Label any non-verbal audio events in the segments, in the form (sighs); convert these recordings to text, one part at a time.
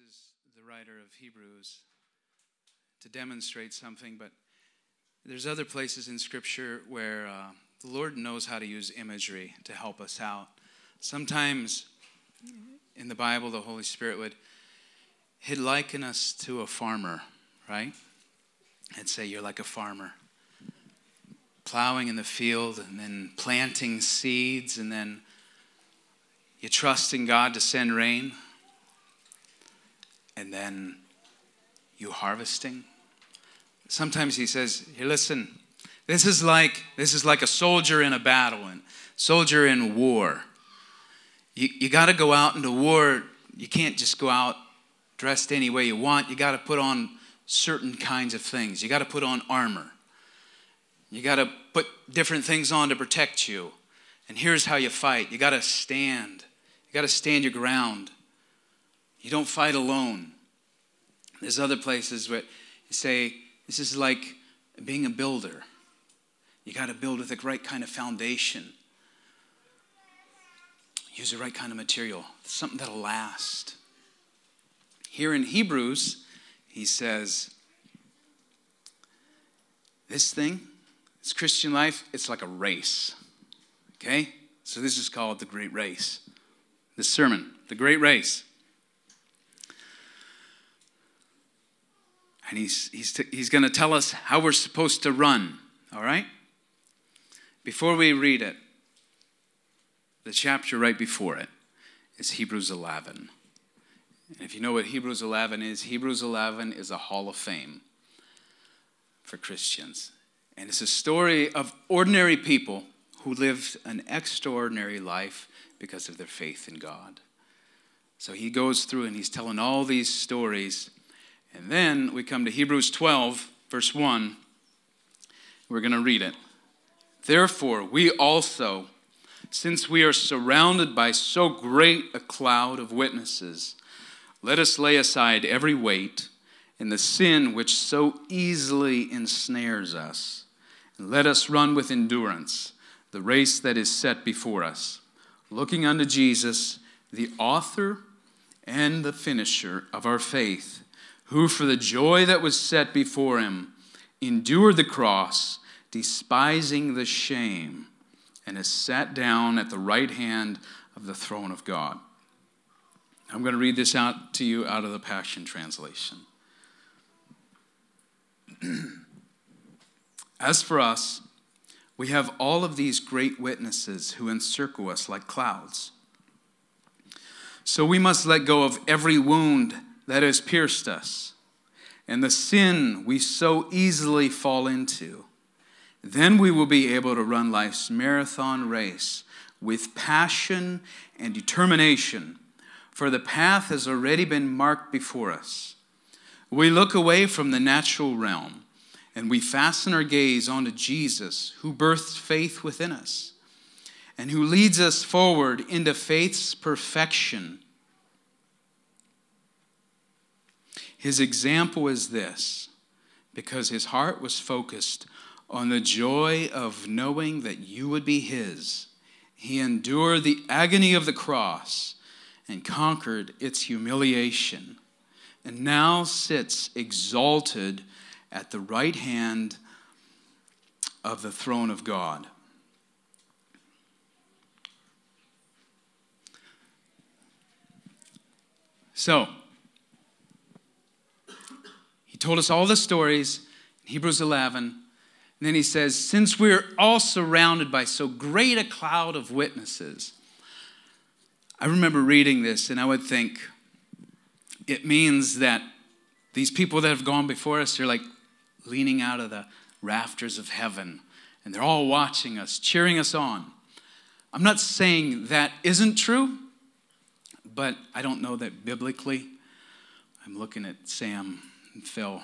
uses the writer of Hebrews to demonstrate something, but there's other places in Scripture where uh, the Lord knows how to use imagery to help us out. Sometimes in the Bible, the Holy Spirit would he'd liken us to a farmer, right? I'd say you're like a farmer, plowing in the field and then planting seeds, and then you trust in God to send rain, and then you harvesting. Sometimes he says, Here, listen, this is like this is like a soldier in a battle and soldier in war. You, you got to go out into war. You can't just go out dressed any way you want. You got to put on certain kinds of things. You got to put on armor. You got to put different things on to protect you. And here's how you fight you got to stand. You got to stand your ground. You don't fight alone. There's other places where you say, this is like being a builder. You got to build with the right kind of foundation. Use the right kind of material, something that'll last. Here in Hebrews, he says, This thing, this Christian life, it's like a race. Okay? So this is called the great race. This sermon, the great race. And he's, he's, t- he's going to tell us how we're supposed to run, all right? Before we read it, the chapter right before it is Hebrews 11. And if you know what Hebrews 11 is, Hebrews 11 is a hall of fame for Christians. And it's a story of ordinary people who lived an extraordinary life because of their faith in God. So he goes through and he's telling all these stories. And then we come to Hebrews 12, verse 1. We're going to read it. Therefore, we also, since we are surrounded by so great a cloud of witnesses, let us lay aside every weight and the sin which so easily ensnares us. And let us run with endurance the race that is set before us, looking unto Jesus, the author and the finisher of our faith, who for the joy that was set before him endured the cross, despising the shame, and is sat down at the right hand of the throne of God. I'm going to read this out to you out of the Passion Translation. (clears throat) As for us, we have all of these great witnesses who encircle us like clouds. So we must let go of every wound that has pierced us and the sin we so easily fall into. Then we will be able to run life's marathon race with passion and determination for the path has already been marked before us. We look away from the natural realm and we fasten our gaze onto Jesus, who birthed faith within us and who leads us forward into faith's perfection. His example is this because his heart was focused on the joy of knowing that you would be his. He endured the agony of the cross and conquered its humiliation, and now sits exalted at the right hand of the throne of God. So, told us all the stories in Hebrews 11. And then he says, Since we're all surrounded by so great a cloud of witnesses, I remember reading this and I would think it means that these people that have gone before us, they're like leaning out of the rafters of heaven and they're all watching us, cheering us on. I'm not saying that isn't true, but I don't know that biblically. I'm looking at Sam and Phil.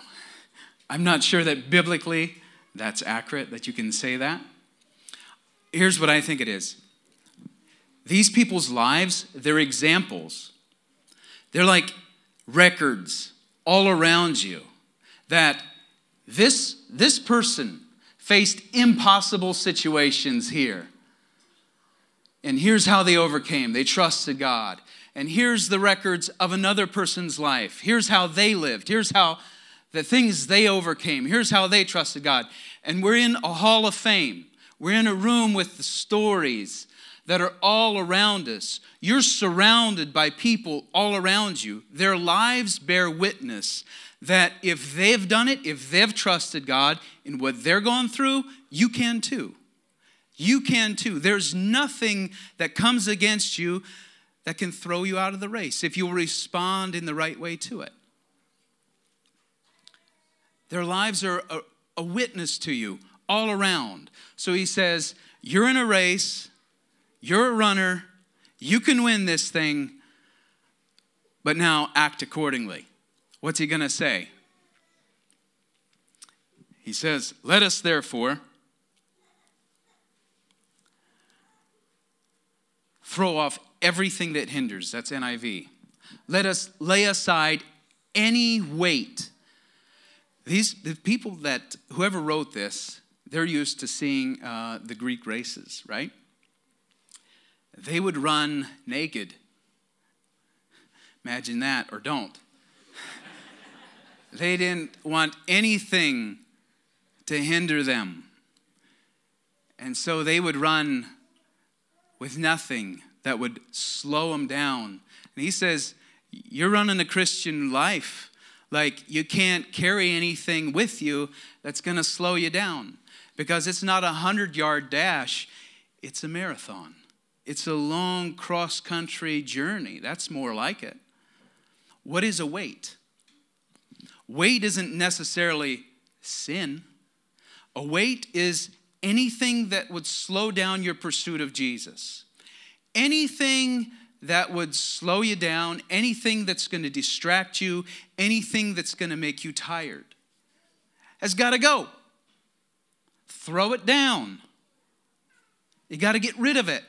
I'm not sure that biblically that's accurate, that you can say that. Here's what I think it is these people's lives, they're examples. They're like records all around you that this, this person faced impossible situations here. And here's how they overcame they trusted God. And here's the records of another person's life. Here's how they lived. Here's how the things they overcame. Here's how they trusted God. And we're in a hall of fame. We're in a room with the stories that are all around us. You're surrounded by people all around you. Their lives bear witness that if they've done it, if they've trusted God in what they're going through, you can too. You can too. There's nothing that comes against you that can throw you out of the race if you respond in the right way to it. Their lives are a, a witness to you all around. So he says, You're in a race, you're a runner, you can win this thing, but now act accordingly. What's he going to say? He says, Let us therefore throw off everything that hinders. That's NIV. Let us lay aside any weight. These the people that whoever wrote this, they're used to seeing uh, the Greek races, right? They would run naked. Imagine that, or don't. they didn't want anything to hinder them. And so they would run with nothing that would slow him down. And he says, You're running a Christian life. Like, you can't carry anything with you that's going to slow you down because it's not a 100 yard dash, it's a marathon. It's a long cross country journey. That's more like it. What is a weight? Weight isn't necessarily sin. A weight is anything that would slow down your pursuit of Jesus. Anything that would slow you down, anything that's going to distract you, anything that's going to make you tired has got to go. Throw it down. You got to get rid of it.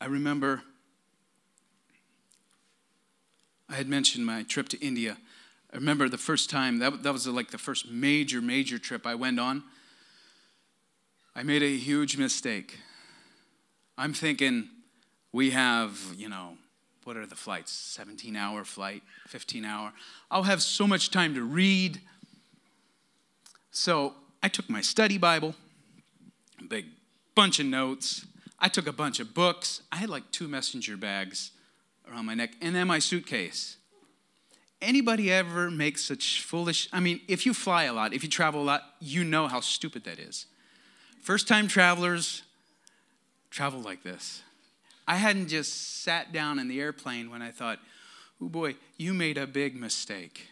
I remember I had mentioned my trip to India. I remember the first time, that, that was like the first major, major trip I went on. I made a huge mistake. I'm thinking we have, you know, what are the flights? 17 hour flight, 15 hour. I'll have so much time to read. So I took my study Bible, a big bunch of notes. I took a bunch of books. I had like two messenger bags around my neck, and then my suitcase. Anybody ever make such foolish? I mean, if you fly a lot, if you travel a lot, you know how stupid that is. First time travelers travel like this. I hadn't just sat down in the airplane when I thought, oh boy, you made a big mistake.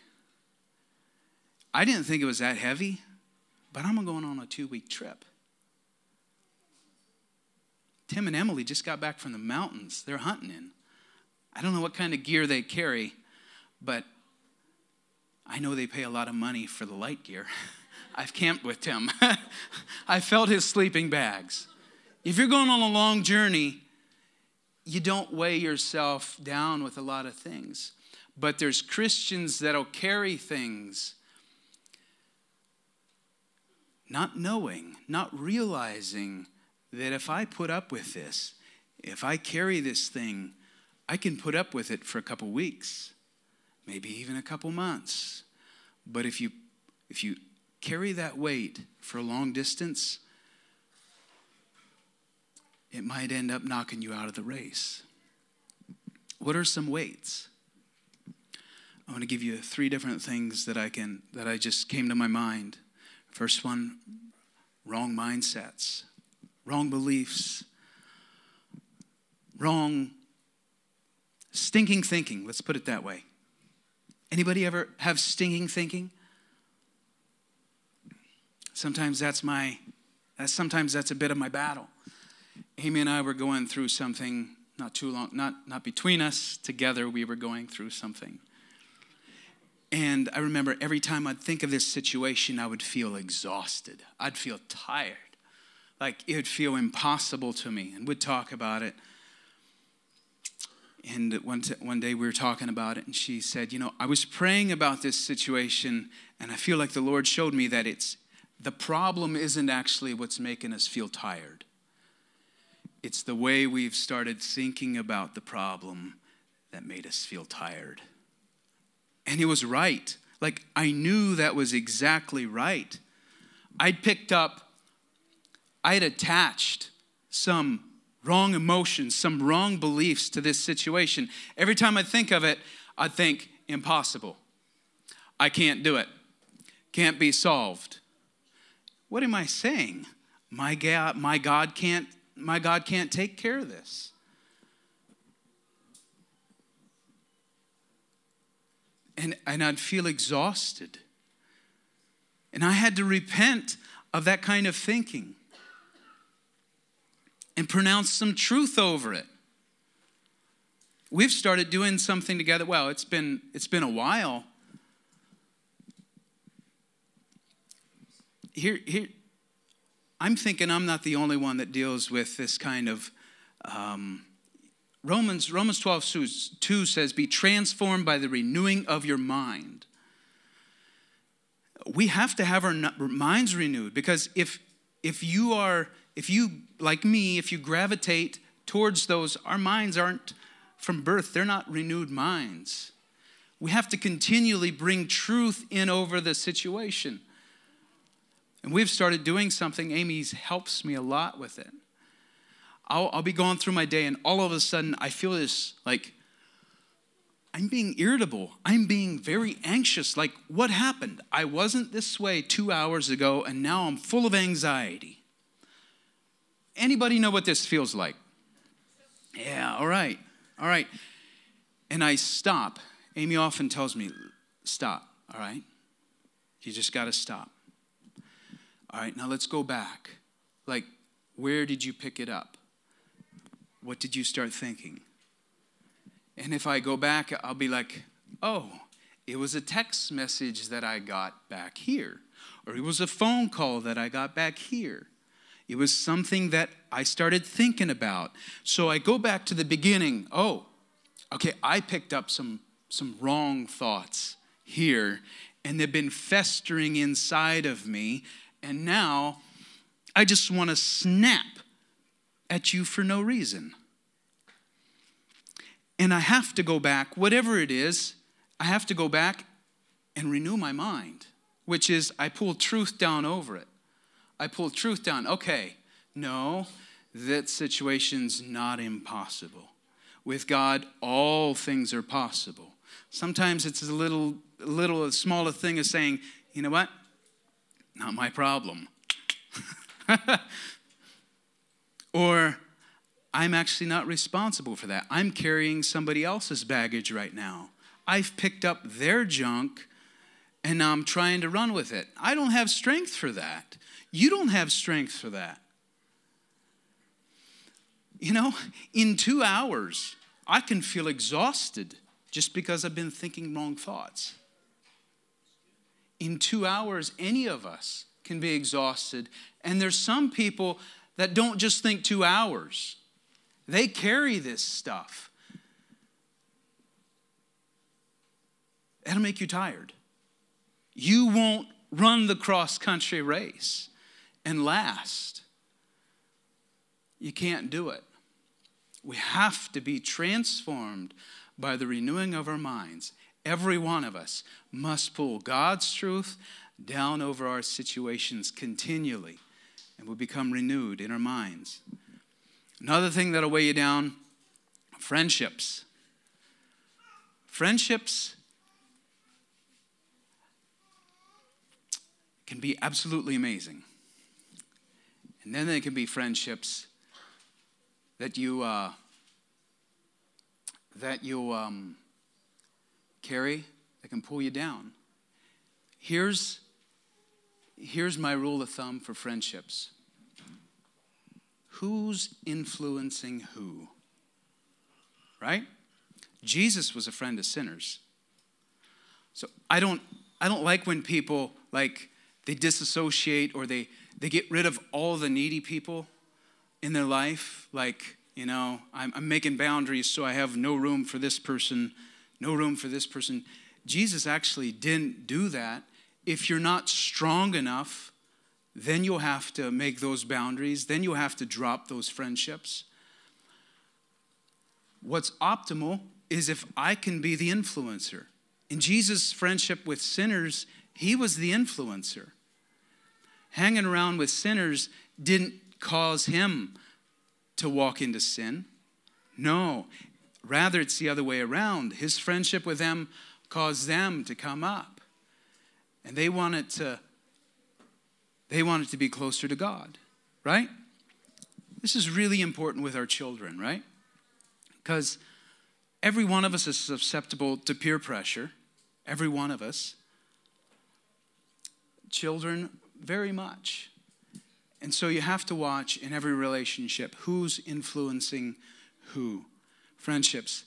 I didn't think it was that heavy, but I'm going on a two week trip. Tim and Emily just got back from the mountains. They're hunting in. I don't know what kind of gear they carry, but I know they pay a lot of money for the light gear. (laughs) I've camped with Tim. (laughs) I felt his sleeping bags. If you're going on a long journey, you don't weigh yourself down with a lot of things. But there's Christians that'll carry things not knowing, not realizing that if I put up with this, if I carry this thing, I can put up with it for a couple weeks, maybe even a couple months. But if you if you carry that weight for a long distance, it might end up knocking you out of the race. What are some weights? I want to give you three different things that I can that I just came to my mind. First one, wrong mindsets, wrong beliefs, wrong Stinking thinking, let's put it that way. Anybody ever have stinking thinking? Sometimes that's my that's sometimes that's a bit of my battle. Amy and I were going through something not too long, not, not between us, together we were going through something. And I remember every time I'd think of this situation, I would feel exhausted. I'd feel tired. Like it would feel impossible to me. And we'd talk about it. And one, t- one day we were talking about it, and she said, You know, I was praying about this situation, and I feel like the Lord showed me that it's the problem isn't actually what's making us feel tired. It's the way we've started thinking about the problem that made us feel tired. And he was right. Like, I knew that was exactly right. I'd picked up, I'd attached some wrong emotions, some wrong beliefs to this situation. Every time I think of it, I think, impossible. I can't do it. Can't be solved. What am I saying? My God, my God can't my God can't take care of this. And, and I'd feel exhausted. And I had to repent of that kind of thinking and pronounce some truth over it. We've started doing something together. Well, it's been, it's been a while. Here, here, I'm thinking I'm not the only one that deals with this kind of. Um, Romans, Romans 12, 2 says, Be transformed by the renewing of your mind. We have to have our minds renewed because if, if you are, if you, like me, if you gravitate towards those, our minds aren't from birth, they're not renewed minds. We have to continually bring truth in over the situation. And we've started doing something. Amy helps me a lot with it. I'll, I'll be going through my day, and all of a sudden, I feel this like, I'm being irritable. I'm being very anxious. Like, what happened? I wasn't this way two hours ago, and now I'm full of anxiety. Anybody know what this feels like? Yeah, all right, all right. And I stop. Amy often tells me, stop, all right? You just got to stop. All right, now let's go back. Like, where did you pick it up? What did you start thinking? And if I go back, I'll be like, oh, it was a text message that I got back here, or it was a phone call that I got back here. It was something that I started thinking about. So I go back to the beginning. Oh, okay, I picked up some, some wrong thoughts here, and they've been festering inside of me, and now I just want to snap at you for no reason. And I have to go back, whatever it is, I have to go back and renew my mind, which is I pull truth down over it. I pull truth down. Okay, no, that situation's not impossible. With God, all things are possible. Sometimes it's a little, little, a smaller thing of saying, you know what? Not my problem. (laughs) or, I'm actually not responsible for that. I'm carrying somebody else's baggage right now. I've picked up their junk and now I'm trying to run with it. I don't have strength for that. You don't have strength for that. You know, in two hours, I can feel exhausted just because I've been thinking wrong thoughts. In two hours, any of us can be exhausted. And there's some people that don't just think two hours, they carry this stuff. That'll make you tired. You won't run the cross country race and last. You can't do it. We have to be transformed by the renewing of our minds. Every one of us must pull God's truth down over our situations continually, and we become renewed in our minds. Another thing that'll weigh you down friendships. Friendships can be absolutely amazing. And then there can be friendships that you uh, that you um, carry that can pull you down. Here's here's my rule of thumb for friendships who's influencing who? Right? Jesus was a friend of sinners. So I don't I don't like when people like they disassociate or they they get rid of all the needy people in their life like you know I'm, I'm making boundaries so i have no room for this person no room for this person jesus actually didn't do that if you're not strong enough then you'll have to make those boundaries, then you'll have to drop those friendships. What's optimal is if I can be the influencer. In Jesus' friendship with sinners, he was the influencer. Hanging around with sinners didn't cause him to walk into sin. No, rather, it's the other way around. His friendship with them caused them to come up. And they wanted to they wanted to be closer to God, right? This is really important with our children, right? Because every one of us is susceptible to peer pressure. Every one of us. Children, very much. And so you have to watch in every relationship who's influencing who. Friendships.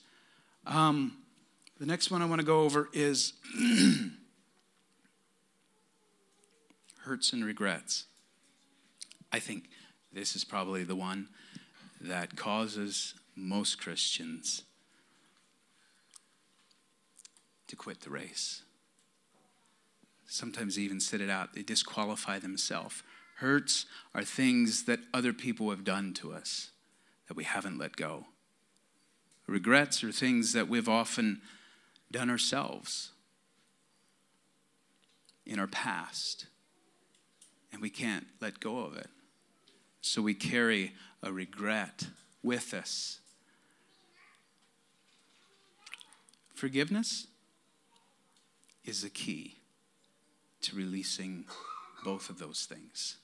Um, the next one I want to go over is (clears throat) hurts and regrets. I think this is probably the one that causes most Christians to quit the race. Sometimes even sit it out, they disqualify themselves. Hurts are things that other people have done to us that we haven't let go. Regrets are things that we've often done ourselves in our past and we can't let go of it. So we carry a regret with us. Forgiveness is the key to releasing both of those things.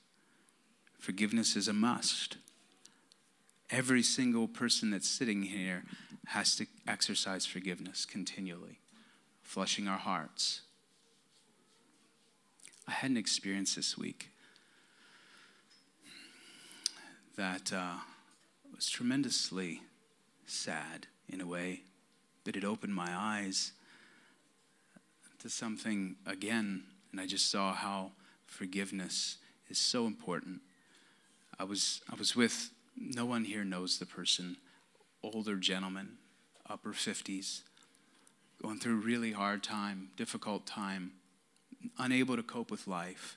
Forgiveness is a must. Every single person that's sitting here has to exercise forgiveness continually, flushing our hearts. I had an experience this week that uh, was tremendously sad in a way, but it opened my eyes to something again, and I just saw how forgiveness is so important. I was, I was with, no one here knows the person, older gentleman, upper 50s, going through a really hard time, difficult time, unable to cope with life.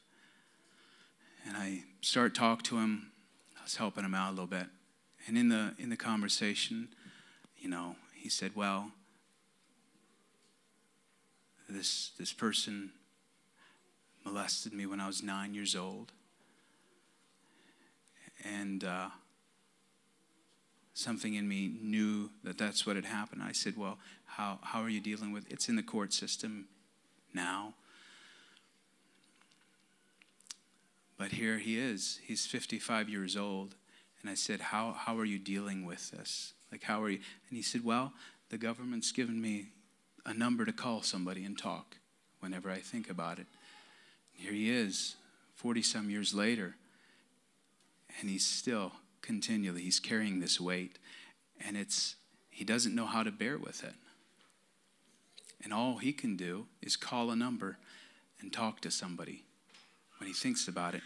And I start talk to him I was helping him out a little bit. And in the in the conversation, you know, he said, "Well, this this person molested me when I was nine years old, and uh, something in me knew that that's what had happened." I said, "Well, how how are you dealing with? it? It's in the court system now." But here he is. He's 55 years old. And I said, How, how are you dealing with this? Like, how are you? And he said, Well, the government's given me a number to call somebody and talk whenever I think about it. Here he is, 40 some years later. And he's still continually, he's carrying this weight. And it's, he doesn't know how to bear with it. And all he can do is call a number and talk to somebody when he thinks about it.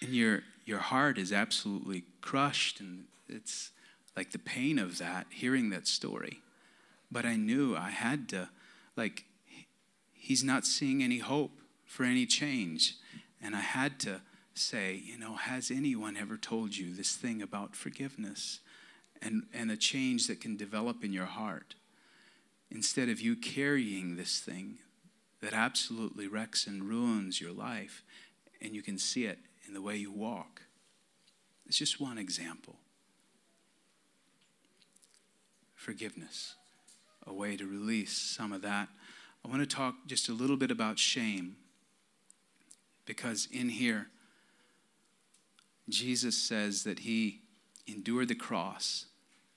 And your, your heart is absolutely crushed, and it's like the pain of that, hearing that story. But I knew I had to, like, he's not seeing any hope for any change. And I had to say, you know, has anyone ever told you this thing about forgiveness and, and a change that can develop in your heart? Instead of you carrying this thing that absolutely wrecks and ruins your life, and you can see it in the way you walk. It's just one example. Forgiveness, a way to release some of that. I want to talk just a little bit about shame because in here, Jesus says that he endured the cross,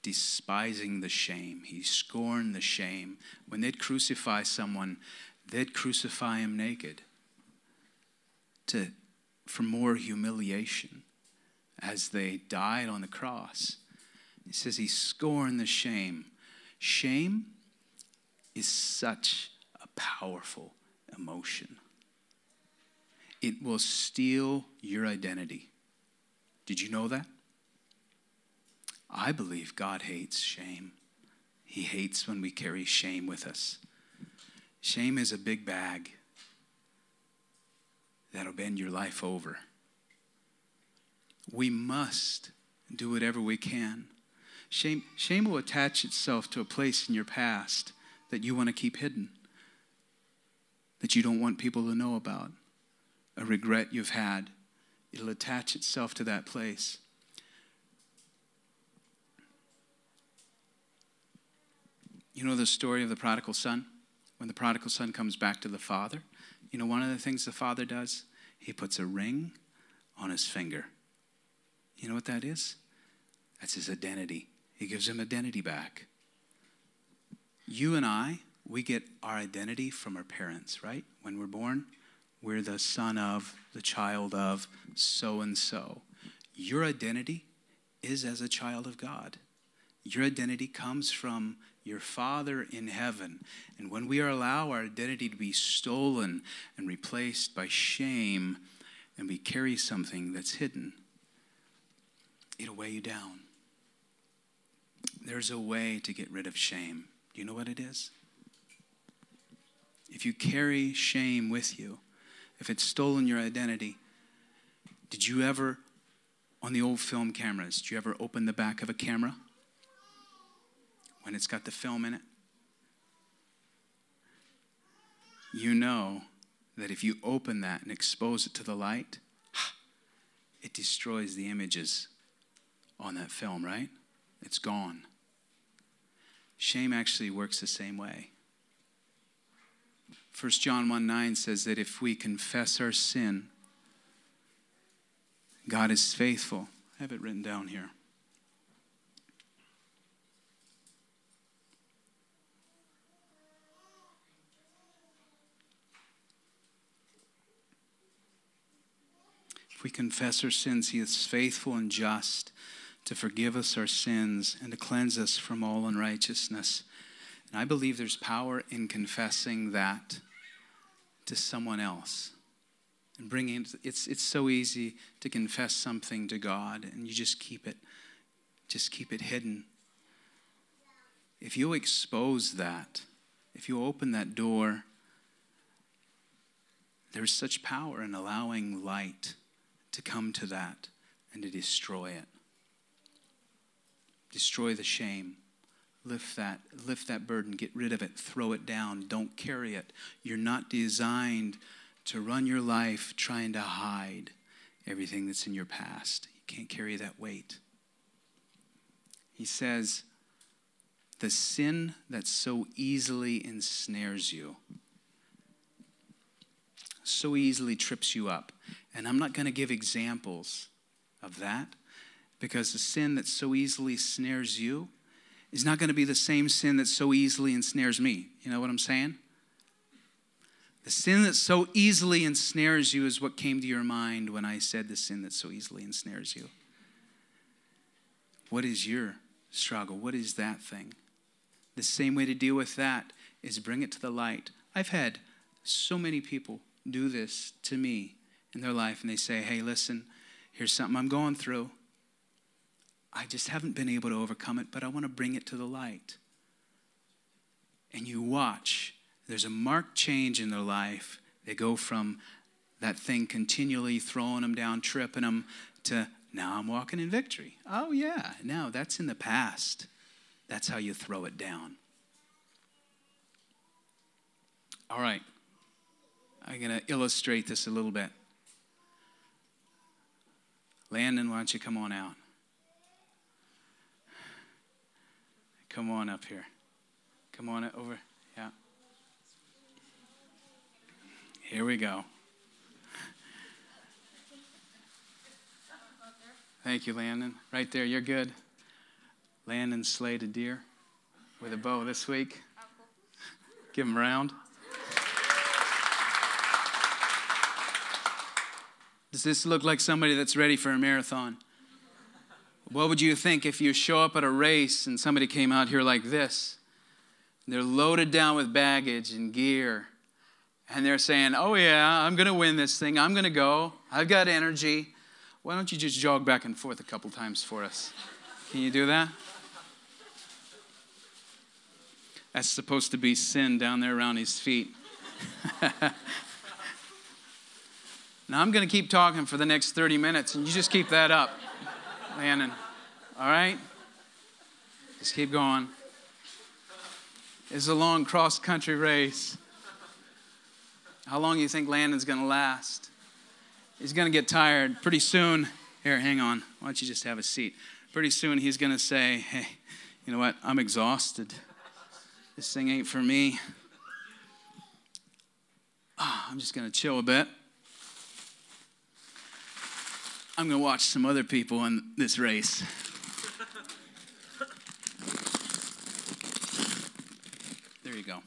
despising the shame. He scorned the shame. When they'd crucify someone, they'd crucify him naked to, for more humiliation as they died on the cross. He says he scorned the shame. Shame is such a powerful emotion. It will steal your identity. Did you know that? I believe God hates shame. He hates when we carry shame with us. Shame is a big bag that'll bend your life over we must do whatever we can. Shame, shame will attach itself to a place in your past that you want to keep hidden, that you don't want people to know about, a regret you've had. It'll attach itself to that place. You know the story of the prodigal son? When the prodigal son comes back to the father, you know one of the things the father does? He puts a ring on his finger. You know what that is? That's his identity. He gives him identity back. You and I, we get our identity from our parents, right? When we're born, we're the son of, the child of so and so. Your identity is as a child of God. Your identity comes from your Father in heaven. And when we allow our identity to be stolen and replaced by shame, and we carry something that's hidden, it'll weigh you down. There's a way to get rid of shame. Do you know what it is? If you carry shame with you, if it's stolen your identity, did you ever, on the old film cameras, did you ever open the back of a camera when it's got the film in it? You know that if you open that and expose it to the light, (sighs) it destroys the images on that film, right? It's gone. Shame actually works the same way. 1 John 1 9 says that if we confess our sin, God is faithful. I have it written down here. If we confess our sins, He is faithful and just to forgive us our sins and to cleanse us from all unrighteousness. And I believe there's power in confessing that to someone else and bringing it. It's, it's so easy to confess something to God and you just keep it, just keep it hidden. If you expose that, if you open that door, there's such power in allowing light to come to that and to destroy it. Destroy the shame. Lift that, lift that burden, get rid of it, throw it down, don't carry it. You're not designed to run your life trying to hide everything that's in your past. You can't carry that weight. He says, the sin that so easily ensnares you, so easily trips you up. And I'm not going to give examples of that because the sin that so easily snares you is not going to be the same sin that so easily ensnares me. You know what I'm saying? The sin that so easily ensnares you is what came to your mind when I said the sin that so easily ensnares you. What is your struggle? What is that thing? The same way to deal with that is bring it to the light. I've had so many people do this to me in their life and they say, hey, listen, here's something I'm going through. I just haven't been able to overcome it, but I want to bring it to the light. And you watch, there's a marked change in their life. They go from that thing continually throwing them down, tripping them, to now I'm walking in victory. Oh, yeah, now that's in the past. That's how you throw it down. All right. I'm going to illustrate this a little bit. Landon, why don't you come on out? Come on up here. Come on over. Yeah. Here we go. Thank you, Landon. Right there, you're good. Landon slayed a deer with a bow this week. Give him a round. Does this look like somebody that's ready for a marathon? What would you think if you show up at a race and somebody came out here like this? They're loaded down with baggage and gear. And they're saying, Oh, yeah, I'm going to win this thing. I'm going to go. I've got energy. Why don't you just jog back and forth a couple times for us? Can you do that? That's supposed to be sin down there around his feet. (laughs) Now I'm going to keep talking for the next 30 minutes, and you just keep that up, Landon. All right? Just keep going. It's a long cross country race. How long do you think Landon's going to last? He's going to get tired. Pretty soon, here, hang on. Why don't you just have a seat? Pretty soon, he's going to say, hey, you know what? I'm exhausted. This thing ain't for me. Oh, I'm just going to chill a bit. I'm going to watch some other people in this race. There you go.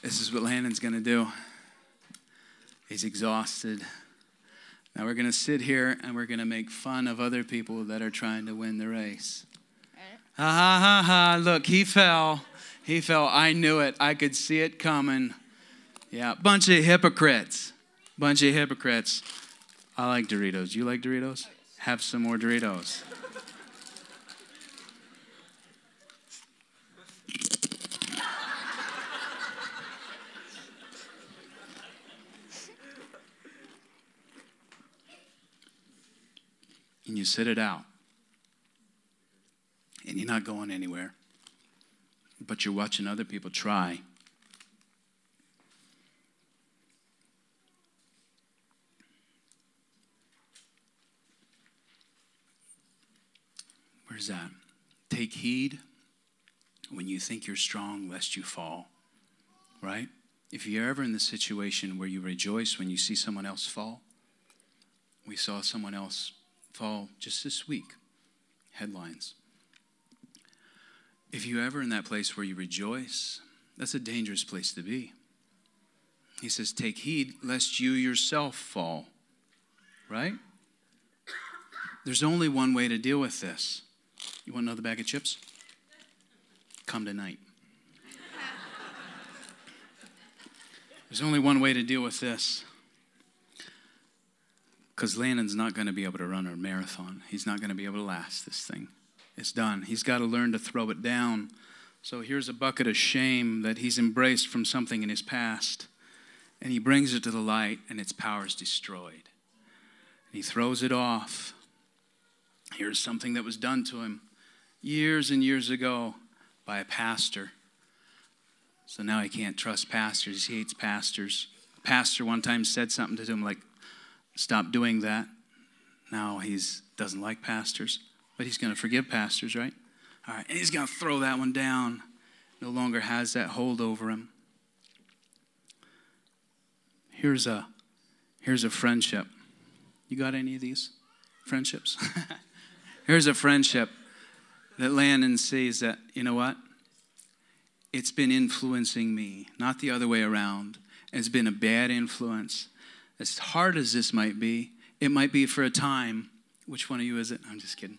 This is what Landon's going to do. He's exhausted. Now we're going to sit here and we're going to make fun of other people that are trying to win the race. Ha ha ha ha. Look, he fell. He fell. I knew it. I could see it coming. Yeah, bunch of hypocrites. Bunch of hypocrites. I like Doritos. You like Doritos? Have some more Doritos. and you sit it out. And you're not going anywhere. But you're watching other people try. Where's that? Take heed when you think you're strong, lest you fall. Right? If you're ever in the situation where you rejoice when you see someone else fall, we saw someone else fall just this week. Headlines. If you're ever in that place where you rejoice, that's a dangerous place to be. He says, Take heed lest you yourself fall. Right? There's only one way to deal with this. You want another bag of chips? Come tonight. There's only one way to deal with this. Because Landon's not going to be able to run a marathon. He's not going to be able to last this thing. It's done. He's got to learn to throw it down. So here's a bucket of shame that he's embraced from something in his past. And he brings it to the light, and its power is destroyed. And he throws it off. Here's something that was done to him years and years ago by a pastor. So now he can't trust pastors. He hates pastors. A pastor one time said something to him like, Stop doing that. Now he doesn't like pastors, but he's going to forgive pastors, right? All right, and he's going to throw that one down. No longer has that hold over him. Here's a here's a friendship. You got any of these friendships? (laughs) here's a friendship that Landon sees that, you know what? It's been influencing me, not the other way around. It's been a bad influence as hard as this might be, it might be for a time. Which one of you is it? I'm just kidding.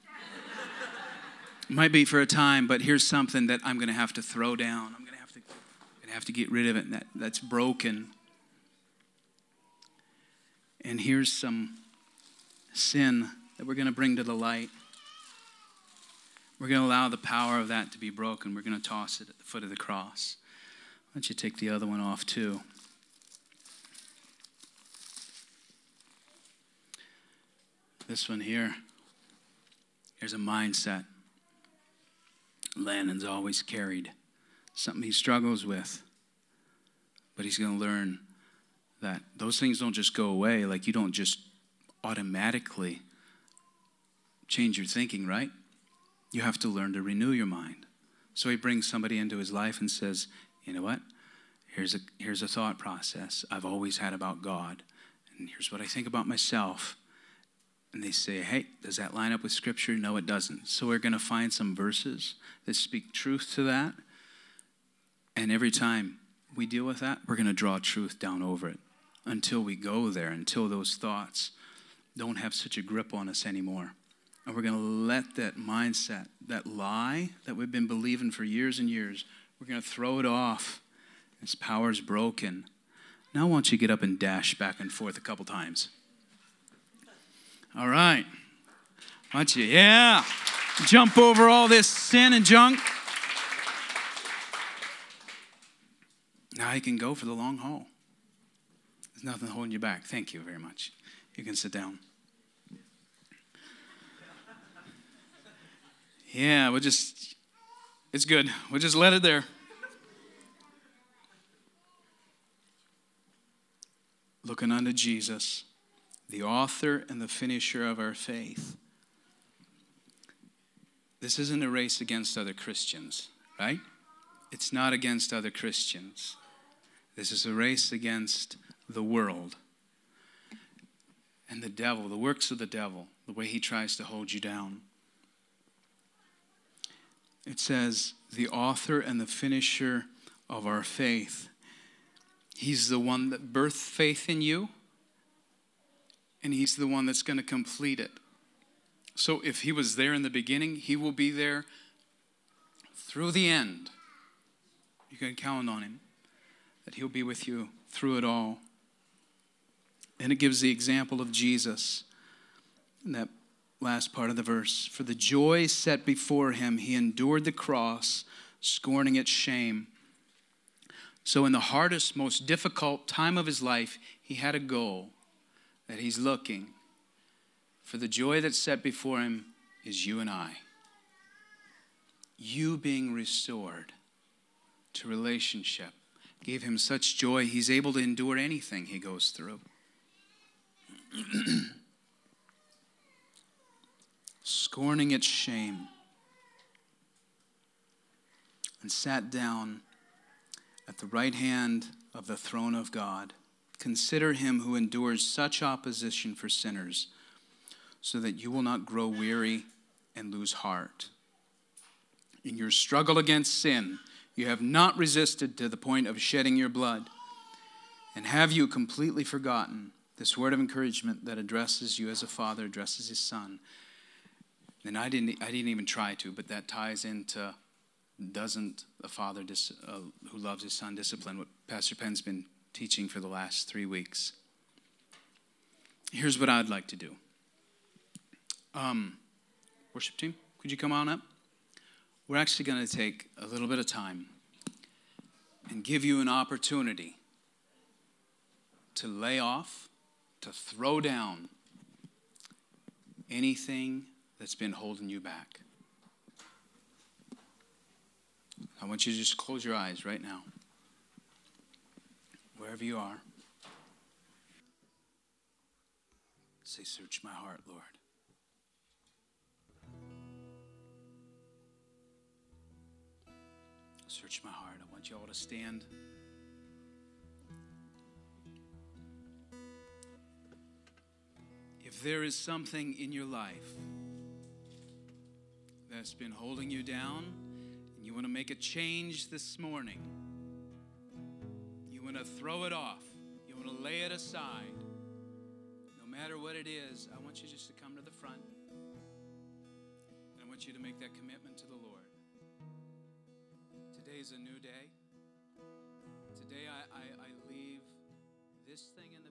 it might be for a time, but here's something that I'm going to have to throw down. I'm going to have to, to have to get rid of it. That, that's broken. And here's some sin that we're going to bring to the light. We're going to allow the power of that to be broken. We're going to toss it at the foot of the cross. Why don't you take the other one off too? This one here, here's a mindset Landon's always carried, something he struggles with. But he's going to learn that those things don't just go away, like you don't just automatically change your thinking, right? You have to learn to renew your mind. So he brings somebody into his life and says, you know what? Here's a, here's a thought process I've always had about God, and here's what I think about myself and they say, hey, does that line up with Scripture? No, it doesn't. So we're going to find some verses that speak truth to that. And every time we deal with that, we're going to draw truth down over it until we go there, until those thoughts don't have such a grip on us anymore. And we're going to let that mindset, that lie that we've been believing for years and years, we're going to throw it off. Its power is broken. Now, why don't you get up and dash back and forth a couple times? All right. Why don't you? Yeah. Jump over all this sin and junk. Now you can go for the long haul. There's nothing holding you back. Thank you very much. You can sit down. Yeah, we'll just, it's good. We'll just let it there. Looking unto Jesus, the author and the finisher of our faith. This isn't a race against other Christians, right? It's not against other Christians. This is a race against the world and the devil, the works of the devil, the way he tries to hold you down. It says, the author and the finisher of our faith. He's the one that birthed faith in you, and he's the one that's going to complete it. So if he was there in the beginning, he will be there through the end. You can count on him, that he'll be with you through it all. And it gives the example of Jesus that last part of the verse. For the joy set before him, he endured the cross, scorning its shame. So, in the hardest, most difficult time of his life, he had a goal that he's looking. For the joy that's set before him is you and I. You being restored to relationship gave him such joy, he's able to endure anything he goes through. (clears throat) Scorning its shame, and sat down at the right hand of the throne of God. Consider him who endures such opposition for sinners, so that you will not grow weary and lose heart. In your struggle against sin, you have not resisted to the point of shedding your blood. And have you completely forgotten this word of encouragement that addresses you as a father addresses his son? And I didn't, I didn't even try to, but that ties into doesn't a father dis, uh, who loves his son discipline what Pastor Penn's been teaching for the last three weeks. Here's what I'd like to do. Um, worship team, could you come on up? We're actually going to take a little bit of time and give you an opportunity to lay off, to throw down anything that's been holding you back. I want you to just close your eyes right now, wherever you are. Say, Search my heart, Lord. Search my heart. I want you all to stand. If there is something in your life that's been holding you down, and you want to make a change this morning, you want to throw it off, you want to lay it aside, no matter what it is, I want you just to come to the front. And I want you to make that commitment to the Lord. Today is a new day. Today I, I, I leave this thing in